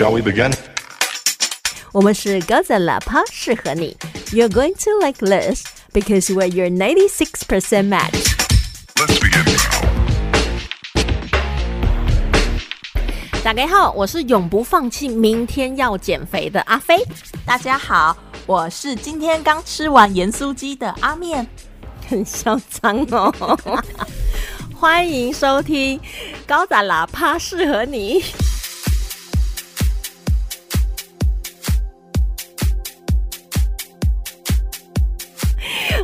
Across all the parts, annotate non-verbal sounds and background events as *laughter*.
Shall we begin? 我们是高赞喇叭，适合你。You're going to like this because we're your ninety-six percent match. Let's begin now. 大家好，我是永不放弃，明天要减肥的阿飞。大家好，我是今天刚吃完盐酥鸡的阿面。很嚣张哦！欢迎收听高赞喇叭，适合你。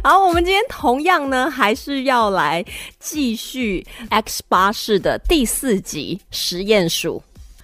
好，我们今天同样呢，还是要来继续 X 巴士的第四集实验鼠。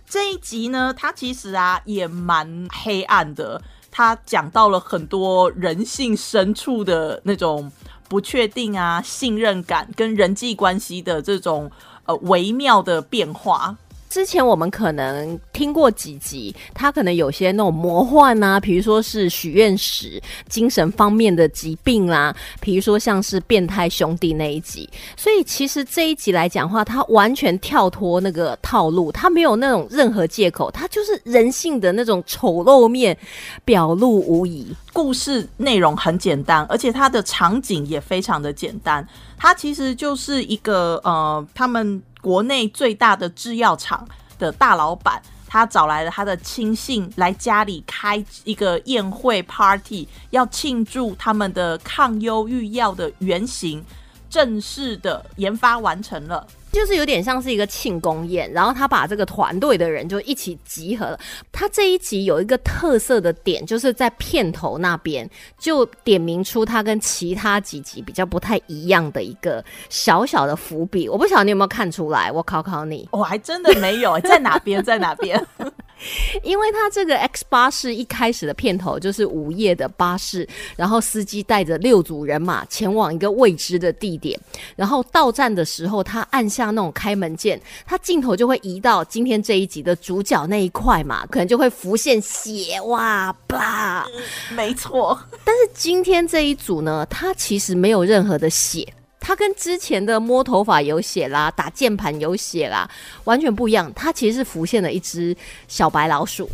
这一集呢，它其实啊也蛮黑暗的，它讲到了很多人性深处的那种不确定啊、信任感跟人际关系的这种呃微妙的变化。之前我们可能听过几集，它可能有些那种魔幻啊，比如说是许愿石、精神方面的疾病啦，比如说像是变态兄弟那一集。所以其实这一集来讲话，它完全跳脱那个套路，它没有那种任何借口，它就是人性的那种丑陋面表露无遗。故事内容很简单，而且它的场景也非常的简单。它其实就是一个呃，他们。国内最大的制药厂的大老板，他找来了他的亲信来家里开一个宴会 party，要庆祝他们的抗忧郁药的原型正式的研发完成了。就是有点像是一个庆功宴，然后他把这个团队的人就一起集合了。他这一集有一个特色的点，就是在片头那边就点明出他跟其他几集比较不太一样的一个小小的伏笔。我不晓得你有没有看出来？我考考你，我还真的没有，在哪边？在哪边？*laughs* *laughs* 因为他这个 X 巴士一开始的片头就是午夜的巴士，然后司机带着六组人马前往一个未知的地点，然后到站的时候，他按下那种开门键，他镜头就会移到今天这一集的主角那一块嘛，可能就会浮现血哇吧，没错。但是今天这一组呢，他其实没有任何的血。它跟之前的摸头发有血啦，打键盘有血啦，完全不一样。它其实是浮现了一只小白老鼠。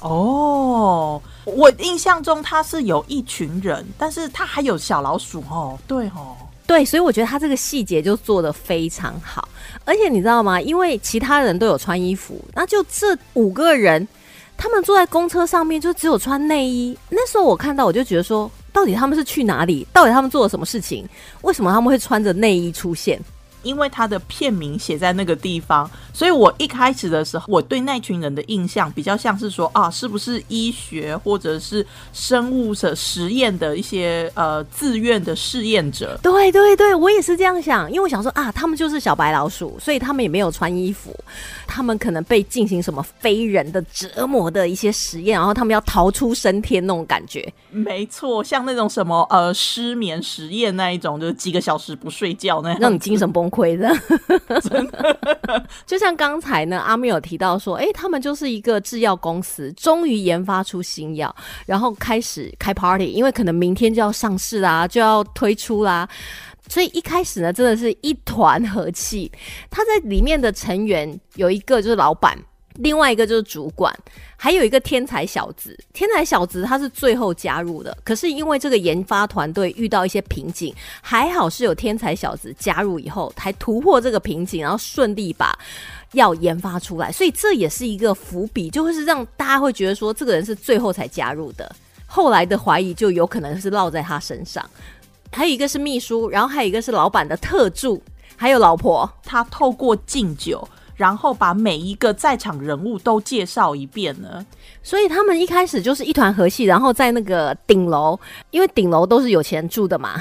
哦，我印象中它是有一群人，但是它还有小老鼠哦。对哦，对，所以我觉得它这个细节就做的非常好。而且你知道吗？因为其他人都有穿衣服，那就这五个人，他们坐在公车上面就只有穿内衣。那时候我看到，我就觉得说。到底他们是去哪里？到底他们做了什么事情？为什么他们会穿着内衣出现？因为他的片名写在那个地方，所以我一开始的时候，我对那群人的印象比较像是说啊，是不是医学或者是生物的实验的一些呃自愿的试验者？对对对，我也是这样想，因为我想说啊，他们就是小白老鼠，所以他们也没有穿衣服，他们可能被进行什么非人的折磨的一些实验，然后他们要逃出升天那种感觉。没错，像那种什么呃失眠实验那一种，就是几个小时不睡觉那样，让你精神崩。亏的，真的。就像刚才呢，阿米有提到说，哎，他们就是一个制药公司，终于研发出新药，然后开始开 party，因为可能明天就要上市啦，就要推出啦，所以一开始呢，真的是一团和气。他在里面的成员有一个就是老板。另外一个就是主管，还有一个天才小子。天才小子他是最后加入的，可是因为这个研发团队遇到一些瓶颈，还好是有天才小子加入以后，才突破这个瓶颈，然后顺利把药研发出来。所以这也是一个伏笔，就会是让大家会觉得说，这个人是最后才加入的，后来的怀疑就有可能是落在他身上。还有一个是秘书，然后还有一个是老板的特助，还有老婆，他透过敬酒。然后把每一个在场人物都介绍一遍呢，所以他们一开始就是一团和气，然后在那个顶楼，因为顶楼都是有钱住的嘛，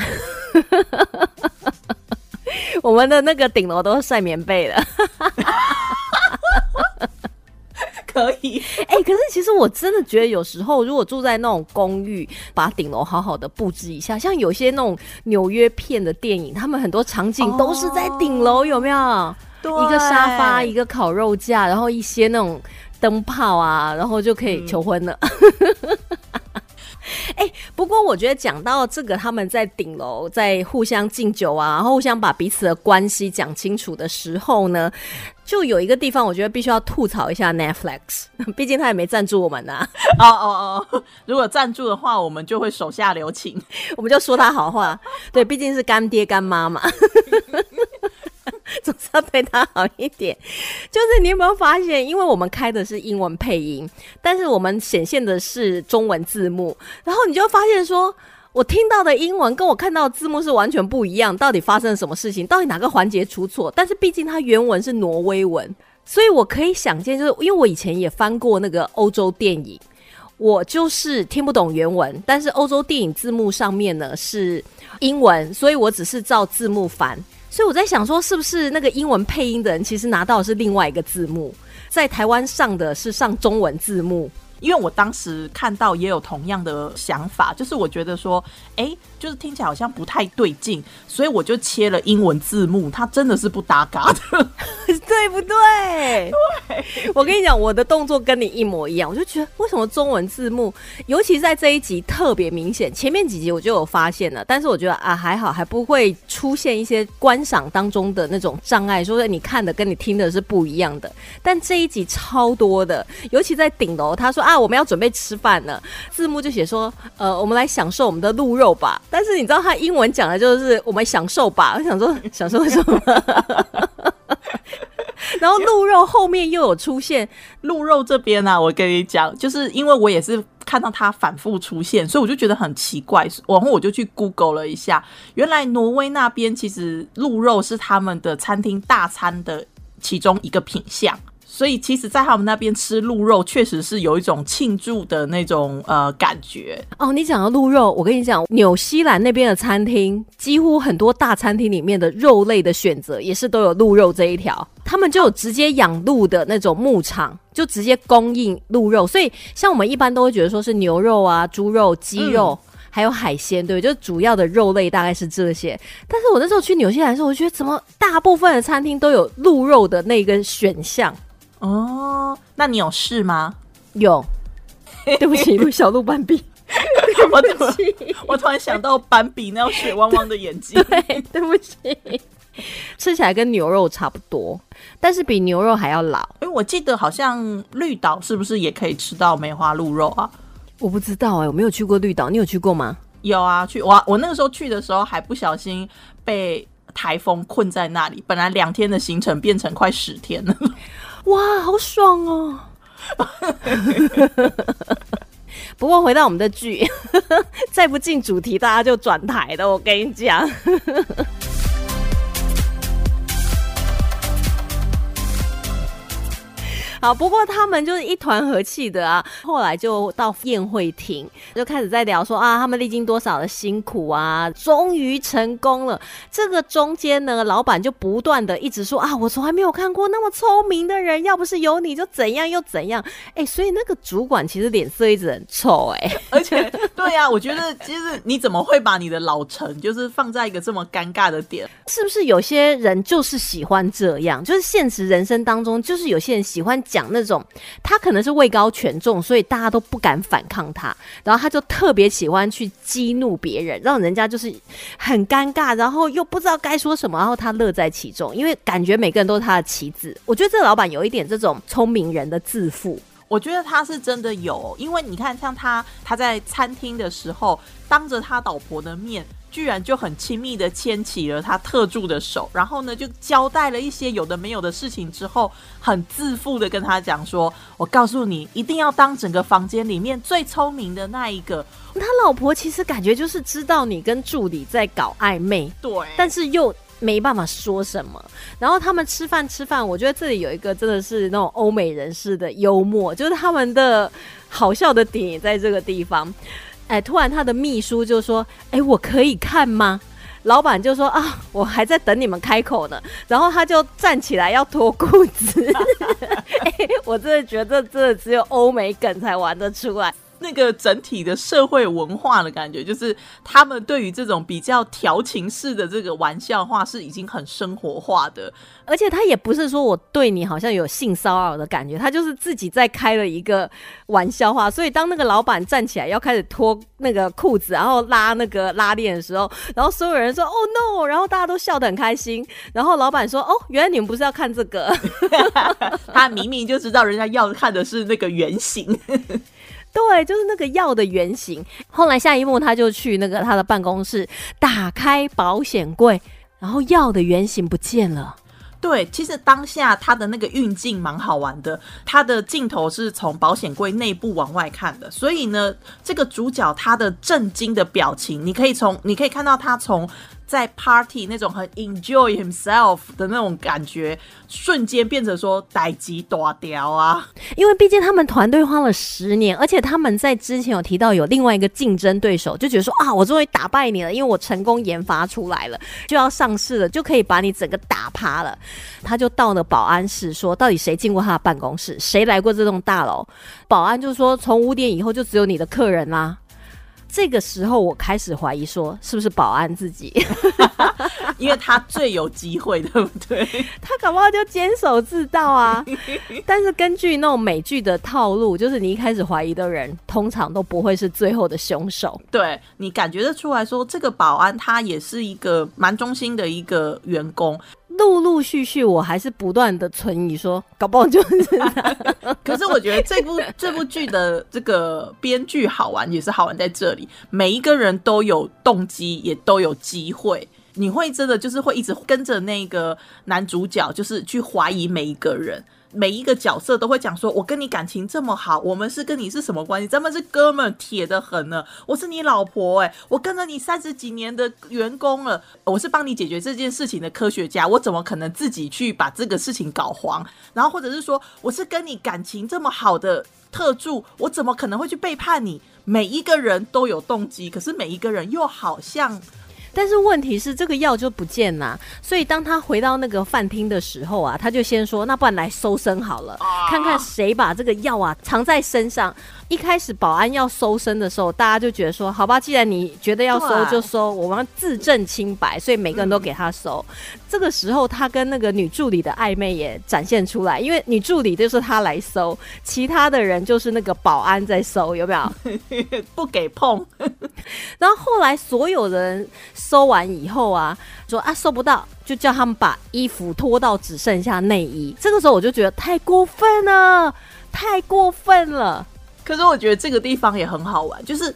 *laughs* 我们的那个顶楼都是晒棉被的，可以。哎，可是其实我真的觉得有时候如果住在那种公寓，把顶楼好好的布置一下，像有些那种纽约片的电影，他们很多场景都是在顶楼，有没有？一个沙发，一个烤肉架，然后一些那种灯泡啊，然后就可以求婚了。*laughs* 哎、不过我觉得讲到这个，他们在顶楼在互相敬酒啊，然后互相把彼此的关系讲清楚的时候呢，就有一个地方，我觉得必须要吐槽一下 Netflix，*laughs* 毕竟他也没赞助我们呐、哦哦哦，如果赞助的话，我们就会手下留情。*laughs* 我们就说他好话。对，毕竟是干爹干妈嘛。*laughs* 总是要对他好一点。*laughs* 就是你有没有发现，因为我们开的是英文配音，但是我们显现的是中文字幕，然后你就发现说。我听到的英文跟我看到的字幕是完全不一样，到底发生了什么事情？到底哪个环节出错？但是毕竟它原文是挪威文，所以我可以想见，就是因为我以前也翻过那个欧洲电影，我就是听不懂原文，但是欧洲电影字幕上面呢是英文，所以我只是照字幕翻。所以我在想说，是不是那个英文配音的人其实拿到的是另外一个字幕，在台湾上的是上中文字幕？因为我当时看到也有同样的想法，就是我觉得说，哎，就是听起来好像不太对劲，所以我就切了英文字幕，它真的是不搭嘎的。*laughs* 对不对？对，我跟你讲，我的动作跟你一模一样，我就觉得为什么中文字幕，尤其在这一集特别明显，前面几集我就有发现了，但是我觉得啊还好，还不会出现一些观赏当中的那种障碍，说你看的跟你听的是不一样的。但这一集超多的，尤其在顶楼，他说啊我们要准备吃饭了，字幕就写说呃我们来享受我们的鹿肉吧，但是你知道他英文讲的就是我们享受吧，我想说 *laughs* 享受什么？*laughs* 然后鹿肉后面又有出现，鹿肉这边呢、啊，我跟你讲，就是因为我也是看到它反复出现，所以我就觉得很奇怪，然后我就去 Google 了一下，原来挪威那边其实鹿肉是他们的餐厅大餐的其中一个品项。所以，其实，在他们那边吃鹿肉，确实是有一种庆祝的那种呃感觉哦。你讲到鹿肉，我跟你讲，纽西兰那边的餐厅，几乎很多大餐厅里面的肉类的选择，也是都有鹿肉这一条。他们就有直接养鹿的那种牧场，就直接供应鹿肉。所以，像我们一般都会觉得说是牛肉啊、猪肉、鸡肉。嗯还有海鲜，对，就主要的肉类大概是这些。但是我那时候去纽西兰的时候，我觉得怎么大部分的餐厅都有鹿肉的那个选项哦？那你有试吗？有。对不起，*laughs* 小鹿斑比。我突然我突然想到斑比那水汪汪的眼睛。*laughs* 对，对不起。吃起来跟牛肉差不多，但是比牛肉还要老。因为我记得好像绿岛是不是也可以吃到梅花鹿肉啊？我不知道哎、欸，我没有去过绿岛，你有去过吗？有啊，去我我那个时候去的时候还不小心被台风困在那里，本来两天的行程变成快十天了。哇，好爽哦！*laughs* 不过回到我们的剧，*laughs* 再不进主题，大家就转台了。我跟你讲。好，不过他们就是一团和气的啊。后来就到宴会厅，就开始在聊说啊，他们历经多少的辛苦啊，终于成功了。这个中间呢，老板就不断的一直说啊，我从来没有看过那么聪明的人，要不是有你就怎样又怎样。哎、欸，所以那个主管其实脸色一直很臭、欸，哎，*laughs* 而且对呀、啊，我觉得其实你怎么会把你的老陈就是放在一个这么尴尬的点？是不是有些人就是喜欢这样？就是现实人生当中，就是有些人喜欢。讲那种他可能是位高权重，所以大家都不敢反抗他，然后他就特别喜欢去激怒别人，让人家就是很尴尬，然后又不知道该说什么，然后他乐在其中，因为感觉每个人都是他的棋子。我觉得这老板有一点这种聪明人的自负。我觉得他是真的有，因为你看，像他他在餐厅的时候，当着他老婆的面。居然就很亲密的牵起了他特助的手，然后呢，就交代了一些有的没有的事情之后，很自负的跟他讲说：“我告诉你，一定要当整个房间里面最聪明的那一个。”他老婆其实感觉就是知道你跟助理在搞暧昧，对，但是又没办法说什么。然后他们吃饭吃饭，我觉得这里有一个真的是那种欧美人士的幽默，就是他们的好笑的点也在这个地方。哎，突然他的秘书就说：“哎，我可以看吗？”老板就说：“啊，我还在等你们开口呢。”然后他就站起来要脱裤子。*laughs* 我真的觉得这只有欧美梗才玩得出来。那个整体的社会文化的感觉，就是他们对于这种比较调情式的这个玩笑话是已经很生活化的，而且他也不是说我对你好像有性骚扰的感觉，他就是自己在开了一个玩笑话。所以当那个老板站起来要开始脱那个裤子，然后拉那个拉链的时候，然后所有人说“哦 no”，然后大家都笑得很开心。然后老板说：“哦，原来你们不是要看这个。*laughs* ” *laughs* 他明明就知道人家要看的是那个原型。对，就是那个药的原型。后来下一幕，他就去那个他的办公室，打开保险柜，然后药的原型不见了。对，其实当下他的那个运镜蛮好玩的，他的镜头是从保险柜内部往外看的，所以呢，这个主角他的震惊的表情，你可以从你可以看到他从。在 party 那种很 enjoy himself 的那种感觉，瞬间变成说逮鸡大雕啊！因为毕竟他们团队花了十年，而且他们在之前有提到有另外一个竞争对手，就觉得说啊，我终于打败你了，因为我成功研发出来了，就要上市了，就可以把你整个打趴了。他就到了保安室，说到底谁进过他的办公室，谁来过这栋大楼？保安就说从五点以后就只有你的客人啦。这个时候，我开始怀疑说，是不是保安自己？*laughs* 因为他最有机会，对不对？*laughs* 他搞不好就坚守自盗啊！*laughs* 但是根据那种美剧的套路，就是你一开始怀疑的人，通常都不会是最后的凶手。对你感觉得出来说，这个保安他也是一个蛮忠心的一个员工。陆陆续续，我还是不断的存疑，说搞不好就是。*laughs* 可是我觉得这部这部剧的这个编剧好玩，也是好玩在这里，每一个人都有动机，也都有机会。你会真的就是会一直跟着那个男主角，就是去怀疑每一个人。每一个角色都会讲说：“我跟你感情这么好，我们是跟你是什么关系？咱们是哥们，铁的很呢。我是你老婆，哎，我跟了你三十几年的员工了，我是帮你解决这件事情的科学家，我怎么可能自己去把这个事情搞黄？然后或者是说，我是跟你感情这么好的特助，我怎么可能会去背叛你？每一个人都有动机，可是每一个人又好像……但是问题是，这个药就不见了。所以当他回到那个饭厅的时候啊，他就先说：“那不然来搜身好了，看看谁把这个药啊藏在身上。”一开始保安要搜身的时候，大家就觉得说：“好吧，既然你觉得要搜就搜，我们要自证清白。”所以每个人都给他搜。这个时候，他跟那个女助理的暧昧也展现出来，因为女助理就是他来搜，其他的人就是那个保安在搜，有没有？*laughs* 不给碰。*laughs* *laughs* 然后后来所有人搜完以后啊，说啊搜不到，就叫他们把衣服脱到只剩下内衣。这个时候我就觉得太过分了，太过分了。可是我觉得这个地方也很好玩，就是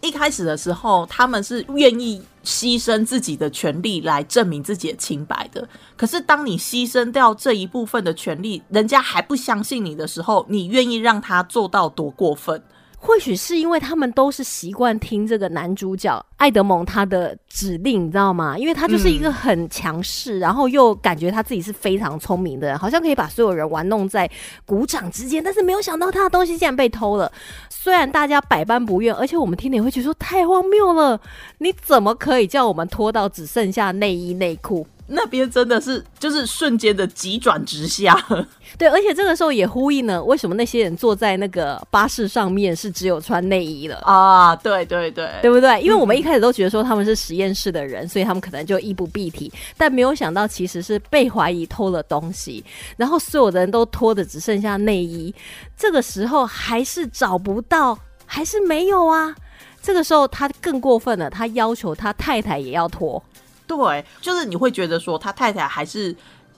一开始的时候，他们是愿意牺牲自己的权利来证明自己的清白的。可是当你牺牲掉这一部分的权利，人家还不相信你的时候，你愿意让他做到多过分？或许是因为他们都是习惯听这个男主角艾德蒙他的指令，你知道吗？因为他就是一个很强势，然后又感觉他自己是非常聪明的人，好像可以把所有人玩弄在鼓掌之间。但是没有想到他的东西竟然被偷了。虽然大家百般不愿，而且我们听点会觉得说太荒谬了，你怎么可以叫我们脱到只剩下内衣内裤？那边真的是就是瞬间的急转直下，*laughs* 对，而且这个时候也呼应了为什么那些人坐在那个巴士上面是只有穿内衣了啊？对对对，对不对？因为我们一开始都觉得说他们是实验室的人，所以他们可能就衣不蔽体，但没有想到其实是被怀疑偷了东西，然后所有的人都脱的只剩下内衣，这个时候还是找不到，还是没有啊？这个时候他更过分了，他要求他太太也要脱。对，就是你会觉得说他太太还是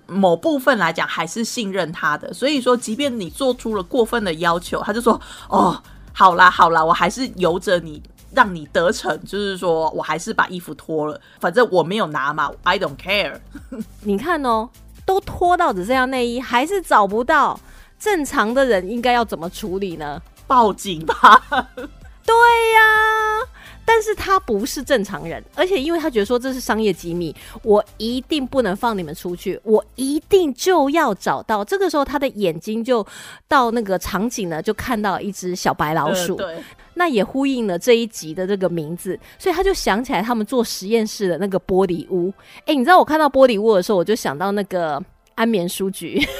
某部分来讲还是信任他的，所以说即便你做出了过分的要求，他就说哦，好啦好啦，我还是由着你，让你得逞，就是说我还是把衣服脱了，反正我没有拿嘛，I don't care。*laughs* 你看哦，都脱到只剩下内衣，还是找不到，正常的人应该要怎么处理呢？报警吧。*laughs* 对呀。但是他不是正常人，而且因为他觉得说这是商业机密，我一定不能放你们出去，我一定就要找到。这个时候他的眼睛就到那个场景呢，就看到一只小白老鼠，对，那也呼应了这一集的这个名字，所以他就想起来他们做实验室的那个玻璃屋。哎，你知道我看到玻璃屋的时候，我就想到那个安眠书局。*laughs*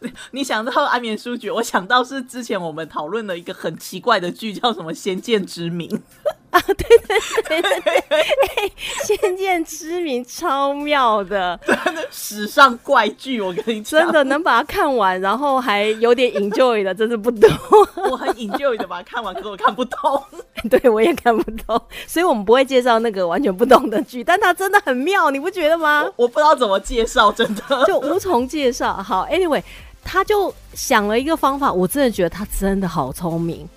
*laughs* 你想到安眠书局，我想到是之前我们讨论的一个很奇怪的剧，叫什么《先见之明》*laughs* 啊，对对对对对，哎，先见 *laughs* 之明超妙的，真的史上怪剧，我跟你讲，真的能把它看完，然后还有点 enjoy 的，真是不多。我很 enjoy 的把它看完，可是我看不懂，对我也看不懂，所以我们不会介绍那个完全不懂的剧，但它真的很妙，你不觉得吗？我不知道怎么介绍，真的就无从介绍。好，anyway，他就想了一个方法，我真的觉得他真的好聪明。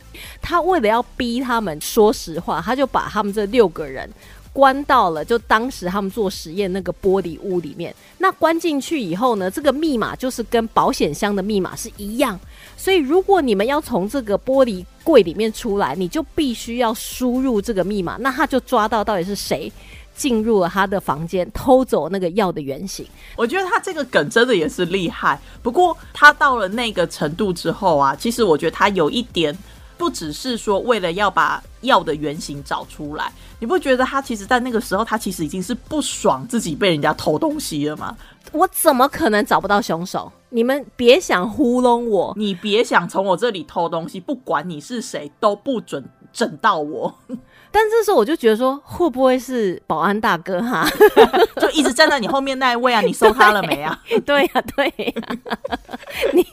他为了要逼他们说实话，他就把他们这六个人关到了就当时他们做实验那个玻璃屋里面。那关进去以后呢，这个密码就是跟保险箱的密码是一样。所以如果你们要从这个玻璃柜里面出来，你就必须要输入这个密码。那他就抓到到底是谁进入了他的房间偷走那个药的原型。我觉得他这个梗真的也是厉害。不过他到了那个程度之后啊，其实我觉得他有一点。不只是说为了要把药的原型找出来，你不觉得他其实，在那个时候，他其实已经是不爽自己被人家偷东西了吗？我怎么可能找不到凶手？你们别想糊弄我！你别想从我这里偷东西，不管你是谁，都不准整到我。但这时候我就觉得说，会不会是保安大哥哈？*laughs* 就一直站在你后面那一位啊？你收他了没啊？*laughs* 对呀，对呀。*laughs* 你，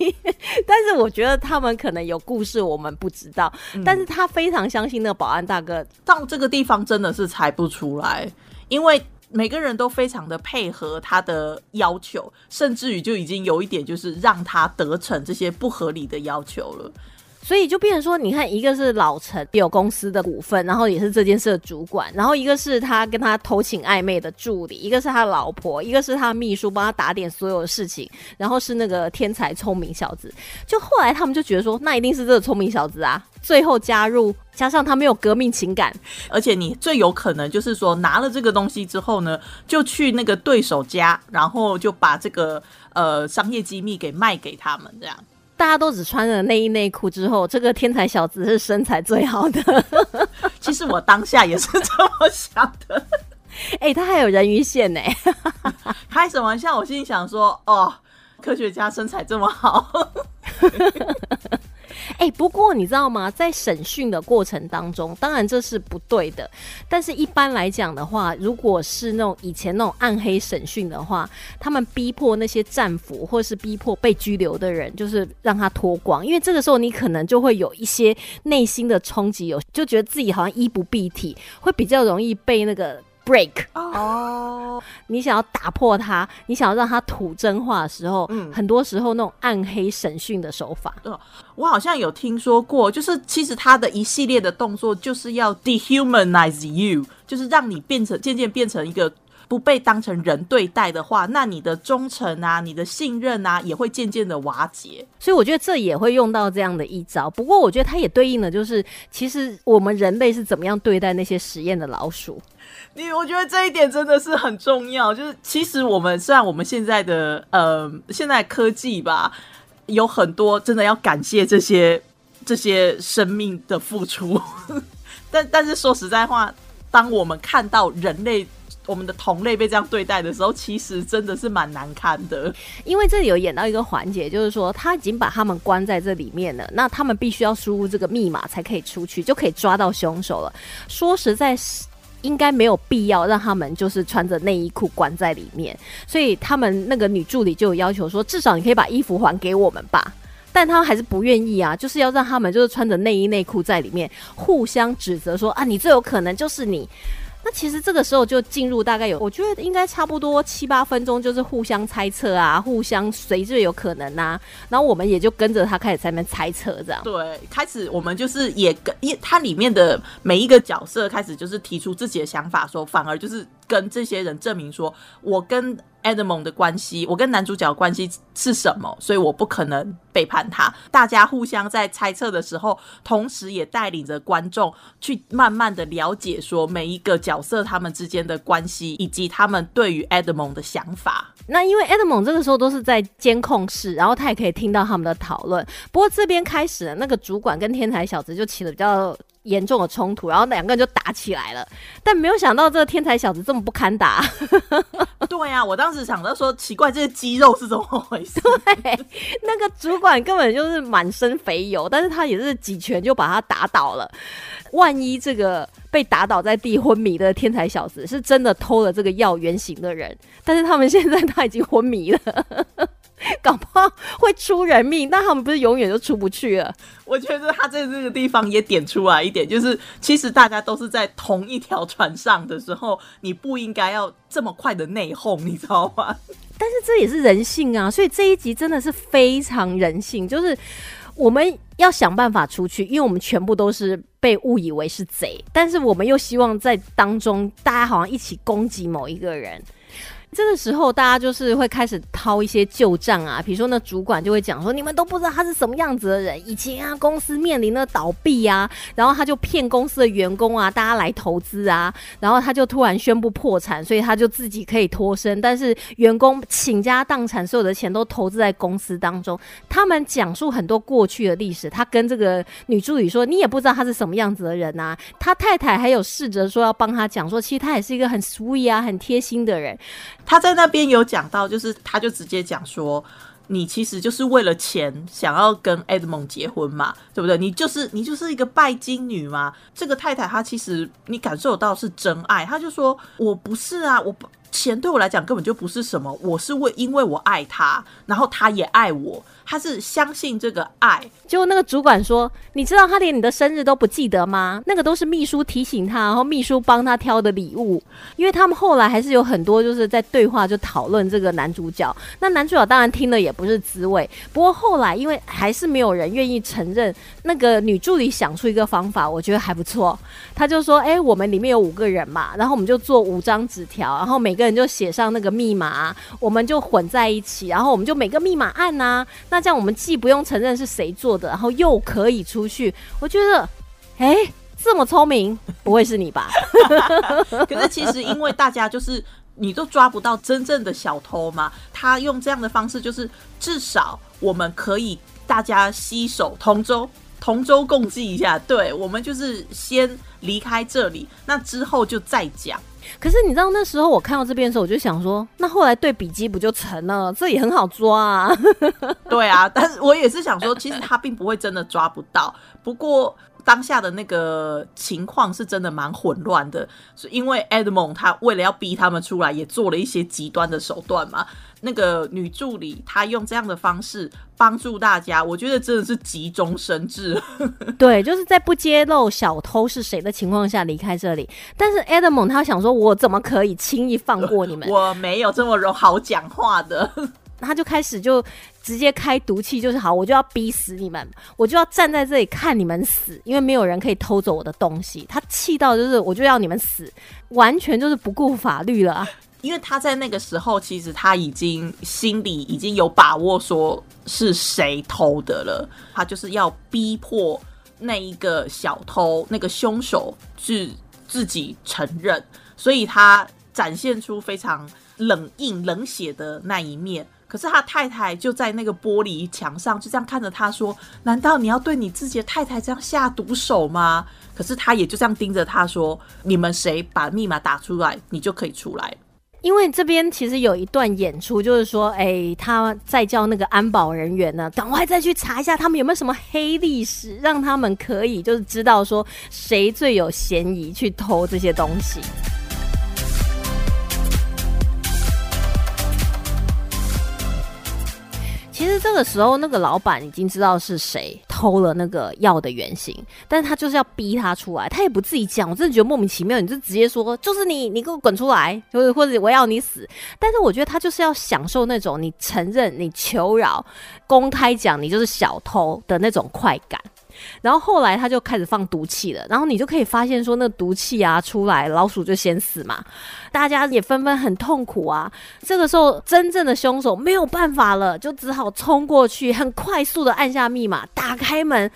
但是我觉得他们可能有故事，我们不知道。但是他非常相信那个保安大哥。到这个地方真的是猜不出来，因为每个人都非常的配合他的要求，甚至于就已经有一点就是让他得逞这些不合理的要求了。所以就变成说，你看，一个是老陈有公司的股份，然后也是这件事的主管，然后一个是他跟他偷情暧昧的助理，一个是他老婆，一个是他秘书，帮他打点所有的事情，然后是那个天才聪明小子。就后来他们就觉得说，那一定是这个聪明小子啊，最后加入，加上他没有革命情感，*laughs* 而且你最有可能就是说拿了这个东西之后呢，就去那个对手家，然后就把这个呃商业机密给卖给他们这样。大家都只穿了内衣内裤之后，这个天才小子是身材最好的。*laughs* 其实我当下也是这么想的。*laughs* 哎，他还有人鱼线呢，*laughs* 开什么玩笑？我心里想说，哦，科学家身材这么好。哎，不过你知道吗？在审讯的过程当中，当然这是不对的。但是一般来讲的话，如果是那种以前那种暗黑审讯的话，他们逼迫那些战俘，或是逼迫被拘留的人，就是让他脱光，因为这个时候你可能就会有一些内心的冲击，有就觉得自己好像衣不蔽体，会比较容易被那个。Break 哦，你想要打破它，你想要让它吐真话的时候，嗯，很多时候那种暗黑审讯的手法，我好像有听说过，就是其实他的一系列的动作就是要 dehumanize you，就是让你变成渐渐变成一个。不被当成人对待的话，那你的忠诚啊，你的信任啊，也会渐渐的瓦解。所以我觉得这也会用到这样的一招。不过我觉得它也对应的就是，其实我们人类是怎么样对待那些实验的老鼠。你我觉得这一点真的是很重要。就是其实我们虽然我们现在的呃现在科技吧，有很多真的要感谢这些这些生命的付出，*laughs* 但但是说实在话，当我们看到人类。我们的同类被这样对待的时候，其实真的是蛮难堪的。因为这里有演到一个环节，就是说他已经把他们关在这里面了，那他们必须要输入这个密码才可以出去，就可以抓到凶手了。说实在，是应该没有必要让他们就是穿着内衣裤关在里面。所以他们那个女助理就有要求说，至少你可以把衣服还给我们吧。但他还是不愿意啊，就是要让他们就是穿着内衣内裤在里面互相指责说啊，你最有可能就是你。那其实这个时候就进入大概有，我觉得应该差不多七八分钟，就是互相猜测啊，互相谁最有可能呐，然后我们也就跟着他开始在那边猜测这样。对，开始我们就是也跟，因为它里面的每一个角色开始就是提出自己的想法，说反而就是跟这些人证明说，我跟。Edmond 的关系，我跟男主角关系是什么？所以我不可能背叛他。大家互相在猜测的时候，同时也带领着观众去慢慢的了解，说每一个角色他们之间的关系，以及他们对于 Edmond 的想法。那因为 Edmond 这个时候都是在监控室，然后他也可以听到他们的讨论。不过这边开始，那个主管跟天才小子就起了比较。严重的冲突，然后两个人就打起来了。但没有想到这个天才小子这么不堪打，*laughs* 对呀、我当时想到说，奇怪，这些肌肉是怎么回事？*laughs* 对，那个主管根本就是满身肥油，但是他也是几拳就把他打倒了。万一这个被打倒在地昏迷的天才小子是真的偷了这个药原型的人，但是他们现在他已经昏迷了。*laughs* 搞不好会出人命，但他们不是永远就出不去了。我觉得他在这个地方也点出来一点，就是其实大家都是在同一条船上的时候，你不应该要这么快的内讧，你知道吗？但是这也是人性啊，所以这一集真的是非常人性，就是我们要想办法出去，因为我们全部都是被误以为是贼，但是我们又希望在当中大家好像一起攻击某一个人。这个时候，大家就是会开始掏一些旧账啊，比如说那主管就会讲说，你们都不知道他是什么样子的人，以前啊公司面临了倒闭啊，然后他就骗公司的员工啊，大家来投资啊，然后他就突然宣布破产，所以他就自己可以脱身，但是员工倾家荡产，所有的钱都投资在公司当中。他们讲述很多过去的历史，他跟这个女助理说，你也不知道他是什么样子的人啊。他太太还有试着说要帮他讲说，其实他也是一个很 sweet 啊、很贴心的人。*laughs* 他在那边有讲到，就是他就直接讲说，你其实就是为了钱想要跟 Edmond 结婚嘛，对不对？你就是你就是一个拜金女嘛。这个太太她其实你感受到是真爱，她就说我不是啊，我不钱对我来讲根本就不是什么，我是为因为我爱他，然后他也爱我，他是相信这个爱，结果那个主管说：“你知道他连你的生日都不记得吗？那个都是秘书提醒他，然后秘书帮他挑的礼物。因为他们后来还是有很多就是在对话，就讨论这个男主角。那男主角当然听了也不是滋味。不过后来因为还是没有人愿意承认，那个女助理想出一个方法，我觉得还不错。他就说：‘哎、我们里面有五个人嘛，然后我们就做五张纸条，然后每个人就写上那个密码，我们就混在一起，然后我们就每个密码按呐、那这样我们既不用承认是谁做的，然后又可以出去。我觉得，哎、这么聪明，不会是你吧？*laughs* 可是其实因为大家就是你都抓不到真正的小偷嘛，他用这样的方式，就是至少我们可以大家携手同舟。同舟共济一下，对我们就是先离开这里，那之后就再讲。可是你知道那时候我看到这边的时候，我就想说，那后来对比机不就成了？这也很好抓啊。*laughs* 对啊，但是我也是想说，其实他并不会真的抓不到，不过当下的那个情况是真的蛮混乱的，是因为 Edmond 他为了要逼他们出来，也做了一些极端的手段嘛。那个女助理她用这样的方式帮助大家，我觉得真的是急中生智。*laughs* 对，就是在不揭露小偷是谁的情况下离开这里。但是 Edmond 他想说，我怎么可以轻易放过你们？*laughs* 我没有这么容好讲话的。*laughs* 他就开始就直接开毒气，就是好，我就要逼死你们，我就要站在这里看你们死，因为没有人可以偷走我的东西。他气到就是，我就要你们死，完全就是不顾法律了啊。因为他在那个时候，其实他已经心里已经有把握，说是谁偷的了。他就是要逼迫那一个小偷、那个凶手是自己承认，所以他展现出非常冷硬、冷血的那一面。可是他太太就在那个玻璃墙上，就这样看着他说：“难道你要对你自己的太太这样下毒手吗？”可是他也就这样盯着他说：“你们谁把密码打出来，你就可以出来。”因为这边其实有一段演出，就是说，哎，他在叫那个安保人员呢，赶快再去查一下他们有没有什么黑历史，让他们可以就是知道说谁最有嫌疑去偷这些东西。其实这个时候，那个老板已经知道是谁偷了那个药的原型，但是他就是要逼他出来，他也不自己讲，我真的觉得莫名其妙，你就直接说就是你，你给我滚出来，或者或者我要你死。但是我觉得他就是要享受那种你承认、你求饶、公开讲你就是小偷的那种快感。然后后来他就开始放毒气了，然后你就可以发现说，那毒气啊出来，老鼠就先死嘛，大家也纷纷很痛苦啊。这个时候，真正的凶手没有办法了，就只好冲过去，很快速的按下密码，打开门。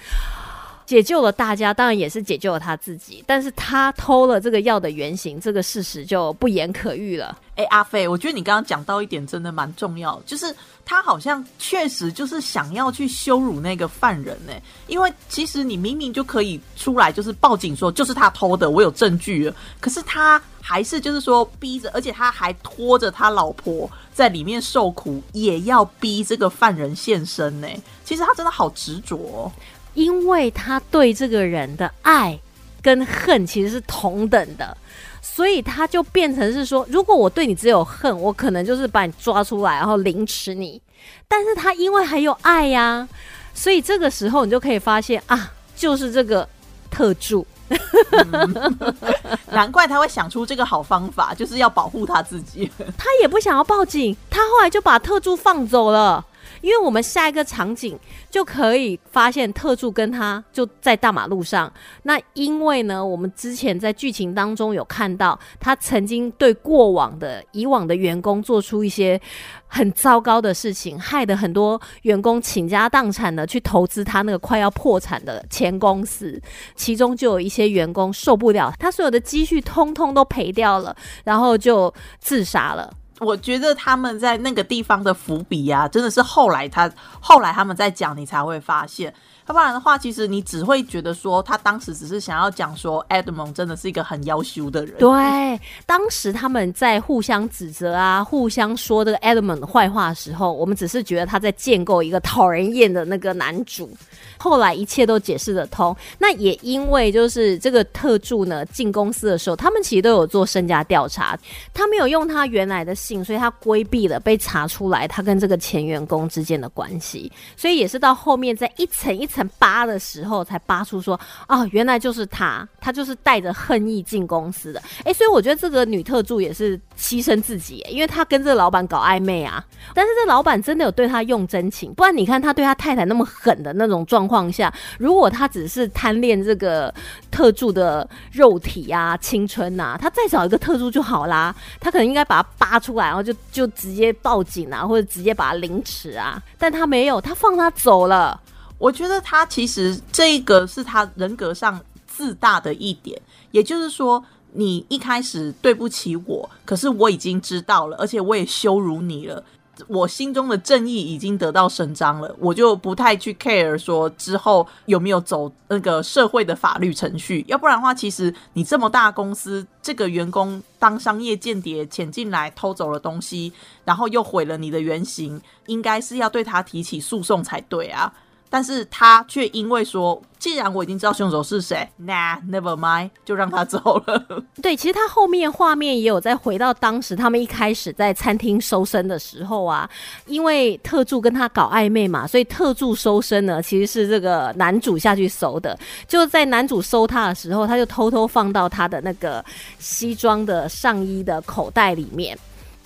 解救了大家，当然也是解救了他自己。但是他偷了这个药的原型，这个事实就不言可喻了。哎，阿飞，我觉得你刚刚讲到一点真的蛮重要，就是他好像确实就是想要去羞辱那个犯人呢。因为其实你明明就可以出来，就是报警说就是他偷的，我有证据了。可是他还是就是说逼着，而且他还拖着他老婆在里面受苦，也要逼这个犯人现身呢。其实他真的好执着，因为他对这个人的爱跟恨其实是同等的。所以他就变成是说，如果我对你只有恨，我可能就是把你抓出来，然后凌迟你。但是他因为还有爱呀，所以这个时候你就可以发现啊，就是这个特助，*laughs* 难怪他会想出这个好方法，就是要保护他自己。*laughs* 他也不想要报警，他后来就把特助放走了。因为我们下一个场景就可以发现特助跟他就在大马路上。那因为呢，我们之前在剧情当中有看到他曾经对过往的以往的员工做出一些很糟糕的事情，害得很多员工倾家荡产的去投资他那个快要破产的前公司。其中就有一些员工受不了，他所有的积蓄通通都赔掉了，然后就自杀了。我觉得他们在那个地方的伏笔啊，真的是后来他后来他们在讲，你才会发现。要不然的话，其实你只会觉得说，他当时只是想要讲说，Edmond 真的是一个很妖羞的人。对，当时他们在互相指责啊，互相说这个 Edmond 坏话的时候，我们只是觉得他在建构一个讨人厌的那个男主。后来一切都解释得通。那也因为就是这个特助呢，进公司的时候，他们其实都有做身家调查，他没有用他原来的姓，所以他规避了被查出来他跟这个前员工之间的关系。所以也是到后面在一层一。层扒的时候才扒出说哦，原来就是他，他就是带着恨意进公司的。哎，所以我觉得这个女特助也是牺牲自己，因为她跟这个老板搞暧昧啊。但是这老板真的有对她用真情，不然你看他对他太太那么狠的那种状况下，如果他只是贪恋这个特助的肉体啊、青春呐，他再找一个特助就好啦。他可能应该把他扒出来，然后就就直接报警啊，或者直接把他凌迟啊。但他没有，他放他走了。我觉得他其实这个是他人格上自大的一点，也就是说，你一开始对不起我，可是我已经知道了，而且我也羞辱你了，我心中的正义已经得到伸张了，我就不太去 care 说之后有没有走那个社会的法律程序，要不然的话，其实你这么大公司，这个员工当商业间谍潜进来偷走了东西，然后又毁了你的原型，应该是要对他提起诉讼才对啊。但是他却因为说，既然我已经知道凶手是谁，那 never mind，就让他走了。*laughs* 对，其实他后面画面也有在回到当时他们一开始在餐厅收身的时候啊，因为特助跟他搞暧昧嘛，所以特助收身呢，其实是这个男主下去搜的。就在男主搜他的时候，他就偷偷放到他的那个西装的上衣的口袋里面。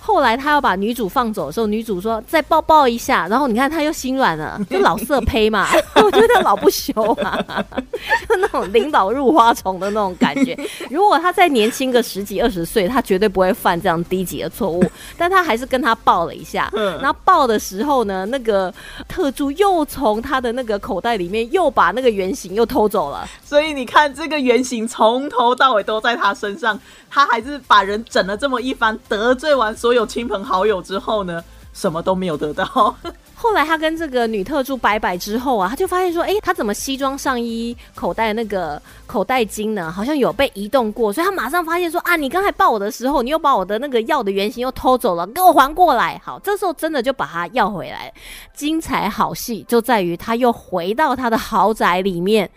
后来他要把女主放走的时候，女主说再抱抱一下，然后你看他又心软了，*laughs* 就老色胚嘛，*laughs* 我觉得老不羞啊，*laughs* 就那种领导入花丛的那种感觉。如果他再年轻个十几二十岁，他绝对不会犯这样低级的错误。但他还是跟他抱了一下，然后抱的时候呢，那个特助又从他的那个口袋里面又把那个原型又偷走了。所以你看，这个原型从头到尾都在他身上。他还是把人整了这么一番，得罪完所有亲朋好友之后呢，什么都没有得到。后来他跟这个女特助拜拜之后啊，他就发现说，哎，他怎么西装上衣口袋那个口袋金呢？好像有被移动过，所以他马上发现说，啊，你刚才抱我的时候，你又把我的那个药的原型又偷走了，给我还过来。好，这时候真的就把他要回来。精彩好戏就在于他又回到他的豪宅里面。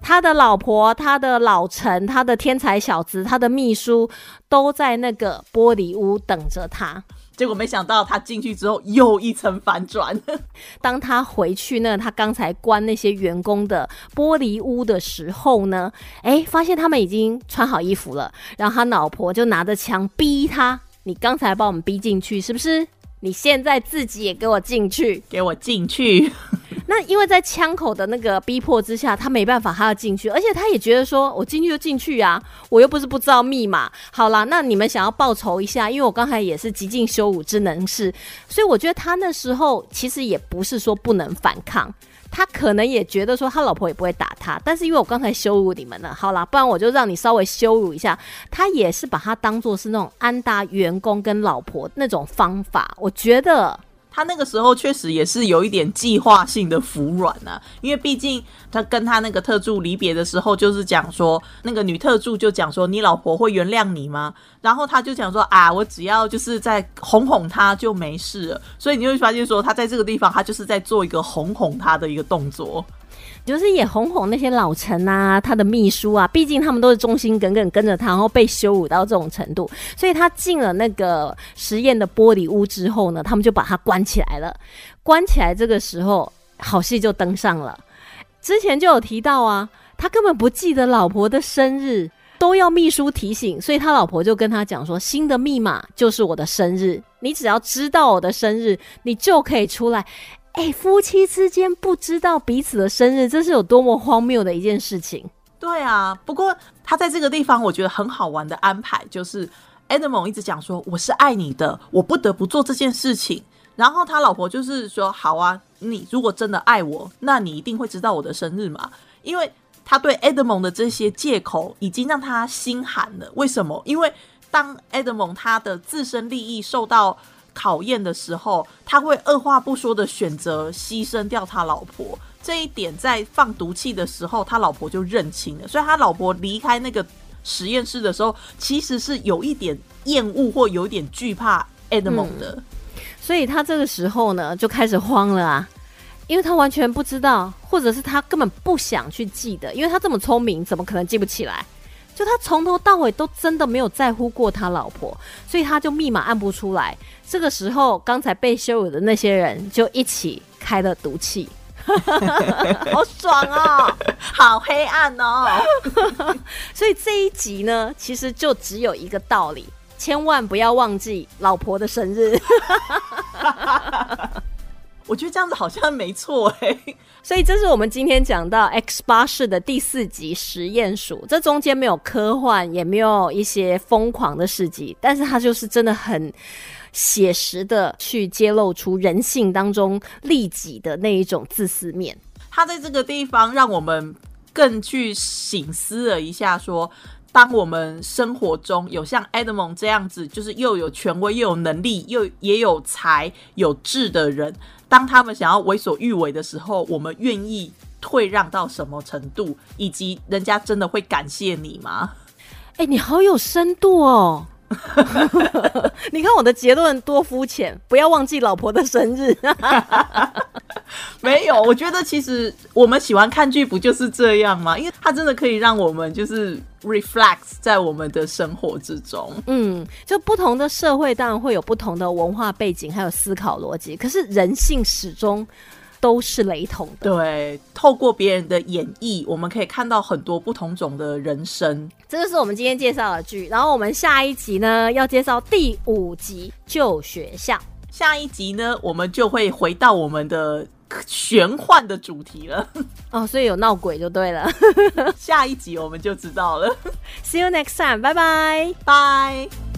他的老婆、他的老陈、他的天才小子、他的秘书都在那个玻璃屋等着他。结果没想到他进去之后又一层反转。*laughs* 当他回去呢他刚才关那些员工的玻璃屋的时候呢，哎，发现他们已经穿好衣服了。然后他老婆就拿着枪逼他：“你刚才把我们逼进去，是不是？你现在自己也给我进去，给我进去。” *laughs* 那因为在枪口的那个逼迫之下，他没办法，他要进去，而且他也觉得说，我进去就进去啊，我又不是不知道密码。好啦，那你们想要报仇一下，因为我刚才也是极尽羞辱之能事，所以我觉得他那时候其实也不是说不能反抗，他可能也觉得说他老婆也不会打他，但是因为我刚才羞辱你们了，好啦，不然我就让你稍微羞辱一下。他也是把他当做是那种安达员工跟老婆那种方法，我觉得。他那个时候确实也是有一点计划性的服软啊，因为毕竟他跟他那个特助离别的时候，就是讲说那个女特助就讲说你老婆会原谅你吗？然后他就讲说啊，我只要就是在哄哄她就没事了。所以你会发现说他在这个地方他就是在做一个哄哄她的一个动作。就是也哄哄那些老陈啊，他的秘书啊，毕竟他们都是忠心耿耿跟着他，然后被羞辱到这种程度，所以他进了那个实验的玻璃屋之后呢，他们就把他关起来了。关起来这个时候，好戏就登上了。之前就有提到啊，他根本不记得老婆的生日，都要秘书提醒，所以他老婆就跟他讲说，新的密码就是我的生日，你只要知道我的生日，你就可以出来。哎，夫妻之间不知道彼此的生日，这是有多么荒谬的一件事情。对啊，不过他在这个地方，我觉得很好玩的安排就是 e d m o n 一直讲说我是爱你的，我不得不做这件事情。然后他老婆就是说好啊，你如果真的爱我，那你一定会知道我的生日嘛。因为他对 Edmond 的这些借口已经让他心寒了。为什么？因为当 Edmond 他的自身利益受到考验的时候，他会二话不说的选择牺牲掉他老婆。这一点在放毒气的时候，他老婆就认清了。所以他老婆离开那个实验室的时候，其实是有一点厌恶或有一点惧怕 Edmond 的。所以他这个时候呢，就开始慌了啊，因为他完全不知道，或者是他根本不想去记得，因为他这么聪明，怎么可能记不起来？就他从头到尾都真的没有在乎过他老婆，所以他就密码按不出来。这个时候，刚才被羞辱的那些人就一起开了毒气，*laughs* 好爽哦，*laughs* 好黑暗哦。*laughs* 所以这一集呢，其实就只有一个道理：千万不要忘记老婆的生日。我觉得这样子好像没错哎，*laughs* 所以这是我们今天讲到 X 八式的第四集实验鼠，这中间没有科幻，也没有一些疯狂的事迹，但是它就是真的很写实的去揭露出人性当中利己的那一种自私面。它在这个地方让我们更去醒思了一下，说当我们生活中有像 Edmond 这样子，就是又有权威又有能力又也有才有智的人。当他们想要为所欲为的时候，我们愿意退让到什么程度，以及人家真的会感谢你吗？哎，你好有深度哦！*laughs* 你看我的结论多肤浅，不要忘记老婆的生日。没有，我觉得其实我们喜欢看剧不就是这样吗？因为它真的可以让我们就是 reflect 在我们的生活之中。嗯，就不同的社会当然会有不同的文化背景，还有思考逻辑，可是人性始终都是雷同的。对，透过别人的演绎，我们可以看到很多不同种的人生。这就是我们今天介绍的剧，然后我们下一集呢要介绍第五集《旧学校》。下一集呢，我们就会回到我们的玄幻的主题了。哦，所以有闹鬼就对了。*laughs* 下一集我们就知道了。See you next time，拜拜，拜。